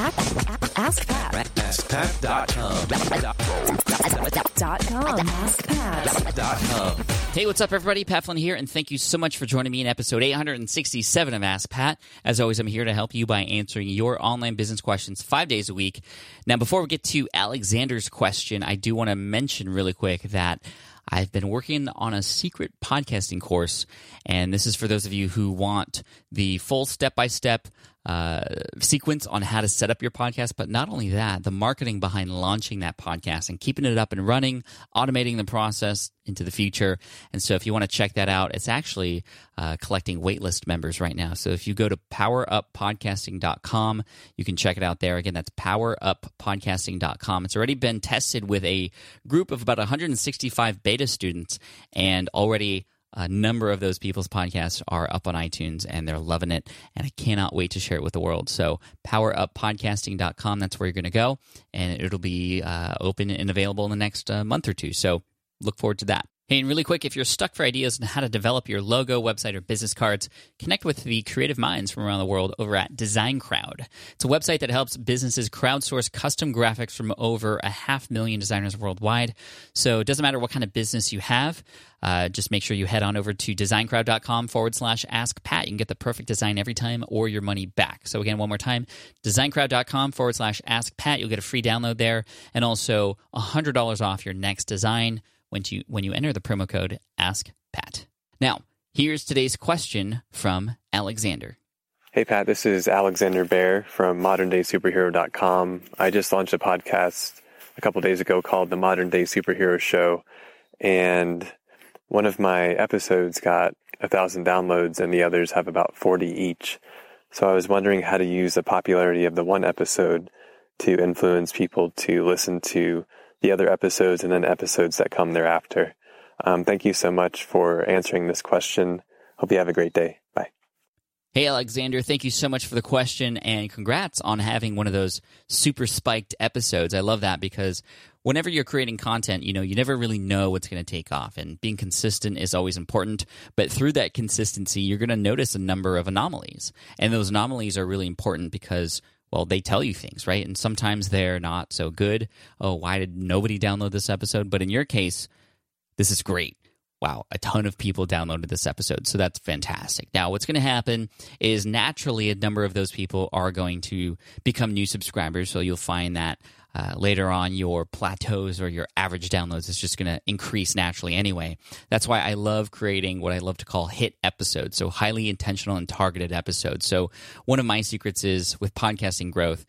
Ask ask Pat. AskPat.com. Hey, what's up, everybody? Pat Flynn here, and thank you so much for joining me in episode 867 of Ask Pat. As always, I'm here to help you by answering your online business questions five days a week. Now, before we get to Alexander's question, I do want to mention really quick that I've been working on a secret podcasting course, and this is for those of you who want the full step by step sequence on how to set up your podcast. But not only that, the marketing behind launching that podcast and keeping it up and running, automating the process into the future. And so if you want to check that out, it's actually uh, collecting waitlist members right now. So if you go to poweruppodcasting.com, you can check it out there. Again, that's poweruppodcasting.com. It's already been tested with a group of about 165 beta students and already a number of those people's podcasts are up on iTunes and they're loving it. And I cannot wait to share it with the world. So, poweruppodcasting.com, that's where you're going to go. And it'll be uh, open and available in the next uh, month or two. So, look forward to that. Hey, and really quick, if you're stuck for ideas on how to develop your logo, website, or business cards, connect with the creative minds from around the world over at Design Crowd. It's a website that helps businesses crowdsource custom graphics from over a half million designers worldwide. So it doesn't matter what kind of business you have, uh, just make sure you head on over to designcrowd.com forward slash ask Pat. You can get the perfect design every time or your money back. So again, one more time, designcrowd.com forward slash ask Pat. You'll get a free download there and also $100 off your next design when you when you enter the promo code Ask Pat. Now, here's today's question from Alexander. Hey Pat, this is Alexander Bear from moderndaysuperhero.com. I just launched a podcast a couple days ago called The Modern Day Superhero Show, and one of my episodes got a thousand downloads and the others have about 40 each. So I was wondering how to use the popularity of the one episode to influence people to listen to the other episodes and then episodes that come thereafter. Um, thank you so much for answering this question. Hope you have a great day. Bye. Hey, Alexander, thank you so much for the question and congrats on having one of those super spiked episodes. I love that because whenever you're creating content, you know, you never really know what's going to take off and being consistent is always important. But through that consistency, you're going to notice a number of anomalies. And those anomalies are really important because well, they tell you things, right? And sometimes they're not so good. Oh, why did nobody download this episode? But in your case, this is great. Wow, a ton of people downloaded this episode. So that's fantastic. Now, what's going to happen is naturally a number of those people are going to become new subscribers. So you'll find that uh, later on your plateaus or your average downloads is just going to increase naturally anyway. That's why I love creating what I love to call hit episodes, so highly intentional and targeted episodes. So one of my secrets is with podcasting growth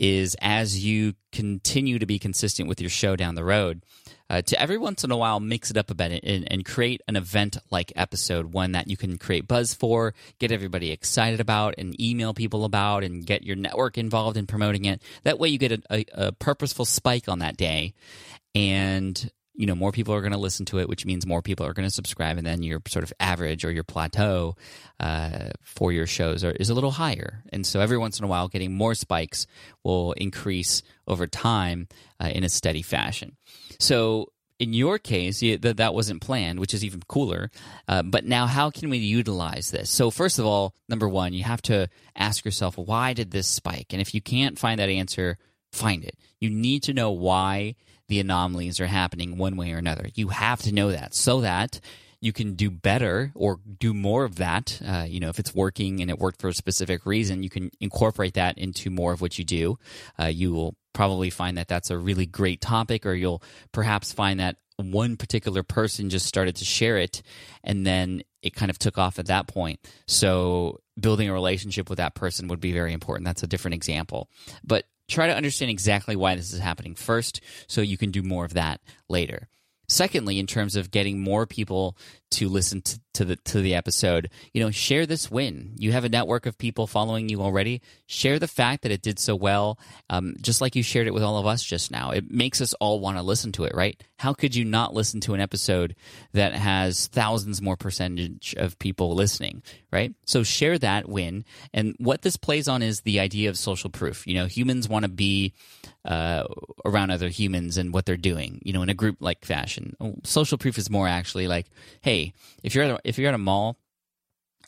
is as you continue to be consistent with your show down the road, uh, to every once in a while mix it up a bit and, and create an event like episode, one that you can create buzz for, get everybody excited about, and email people about, and get your network involved in promoting it. That way, you get a, a, a purposeful spike on that day, and you know more people are going to listen to it which means more people are going to subscribe and then your sort of average or your plateau uh, for your shows are, is a little higher and so every once in a while getting more spikes will increase over time uh, in a steady fashion so in your case, you, that that wasn't planned, which is even cooler. Uh, but now, how can we utilize this? So, first of all, number one, you have to ask yourself, why did this spike? And if you can't find that answer, find it. You need to know why the anomalies are happening one way or another. You have to know that so that you can do better or do more of that. Uh, you know, if it's working and it worked for a specific reason, you can incorporate that into more of what you do. Uh, you will probably find that that's a really great topic, or you'll perhaps find that one particular person just started to share it and then it kind of took off at that point. So building a relationship with that person would be very important. That's a different example. But try to understand exactly why this is happening first so you can do more of that later. Secondly, in terms of getting more people to listen to, to, the to the episode, you know, share this win. You have a network of people following you already. Share the fact that it did so well, um, just like you shared it with all of us just now. It makes us all want to listen to it, right? How could you not listen to an episode that has thousands more percentage of people listening, right? So share that win. And what this plays on is the idea of social proof. You know, humans want to be uh, around other humans and what they're doing, you know, in a group like fashion. Social proof is more actually like, hey, if you're if you're at a mall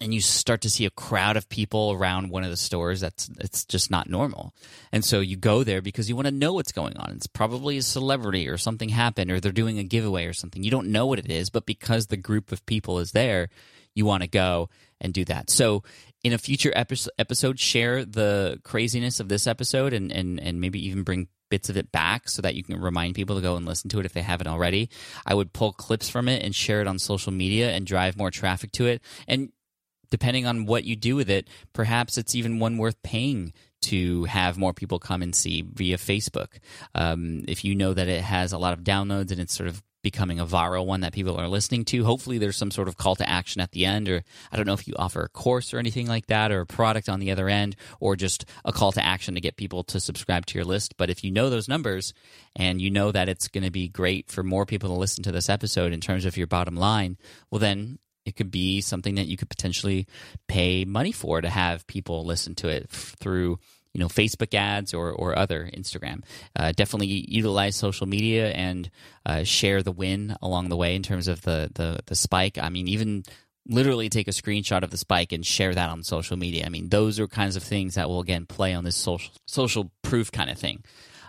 and you start to see a crowd of people around one of the stores that's it's just not normal. And so you go there because you want to know what's going on. It's probably a celebrity or something happened or they're doing a giveaway or something. You don't know what it is but because the group of people is there you want to go and do that. So in a future episode share the craziness of this episode and, and, and maybe even bring bits of it back so that you can remind people to go and listen to it if they haven't already. I would pull clips from it and share it on social media and drive more traffic to it. And depending on what you do with it, perhaps it's even one worth paying to have more people come and see via Facebook. Um, if you know that it has a lot of downloads and it's sort of becoming a viral one that people are listening to. Hopefully, there's some sort of call to action at the end, or I don't know if you offer a course or anything like that, or a product on the other end, or just a call to action to get people to subscribe to your list. But if you know those numbers and you know that it's going to be great for more people to listen to this episode in terms of your bottom line, well, then it could be something that you could potentially pay money for to have people listen to it through you know Facebook ads or or other Instagram. Uh, definitely utilize social media and uh, share the win along the way in terms of the the the spike. I mean, even literally take a screenshot of the spike and share that on social media. I mean, those are kinds of things that will again play on this social social proof kind of thing.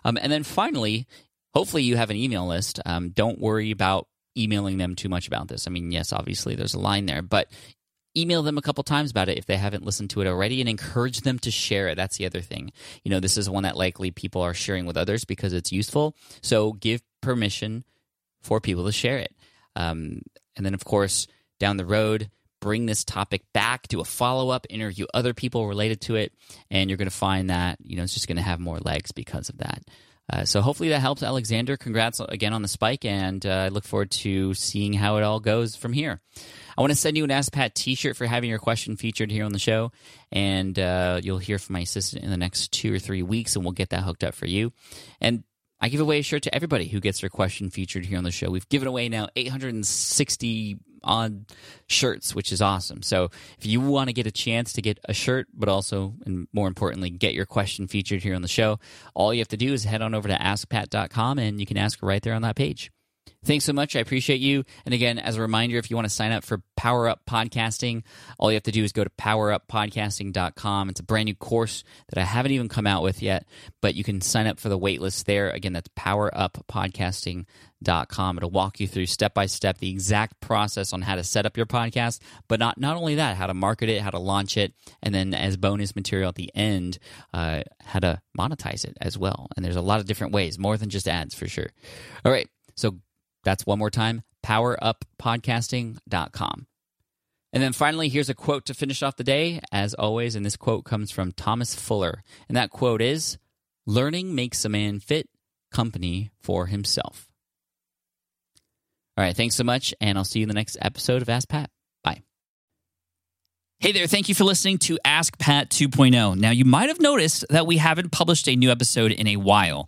Um, and then finally, hopefully you have an email list. Um, don't worry about emailing them too much about this. I mean, yes, obviously there's a line there, but email them a couple times about it if they haven't listened to it already and encourage them to share it. That's the other thing. You know, this is one that likely people are sharing with others because it's useful. So give permission for people to share it. Um, and then, of course, down the road, bring this topic back, do a follow up, interview other people related to it, and you're going to find that, you know, it's just going to have more legs because of that. Uh, so hopefully that helps, Alexander. Congrats again on the spike, and uh, I look forward to seeing how it all goes from here. I want to send you an Ask Pat T-shirt for having your question featured here on the show, and uh, you'll hear from my assistant in the next two or three weeks, and we'll get that hooked up for you. And I give away a shirt to everybody who gets their question featured here on the show. We've given away now 860 odd shirts, which is awesome. So if you want to get a chance to get a shirt, but also, and more importantly, get your question featured here on the show, all you have to do is head on over to askpat.com and you can ask right there on that page. Thanks so much. I appreciate you. And again, as a reminder, if you want to sign up for Power Up Podcasting, all you have to do is go to poweruppodcasting.com. It's a brand new course that I haven't even come out with yet, but you can sign up for the waitlist there. Again, that's poweruppodcasting.com. It'll walk you through step by step the exact process on how to set up your podcast, but not, not only that, how to market it, how to launch it, and then as bonus material at the end, uh, how to monetize it as well. And there's a lot of different ways, more than just ads for sure. All right. So that's one more time poweruppodcasting.com. And then finally, here's a quote to finish off the day, as always. And this quote comes from Thomas Fuller. And that quote is Learning makes a man fit company for himself. All right, thanks so much. And I'll see you in the next episode of Ask Pat. Bye. Hey there, thank you for listening to Ask Pat 2.0. Now, you might have noticed that we haven't published a new episode in a while.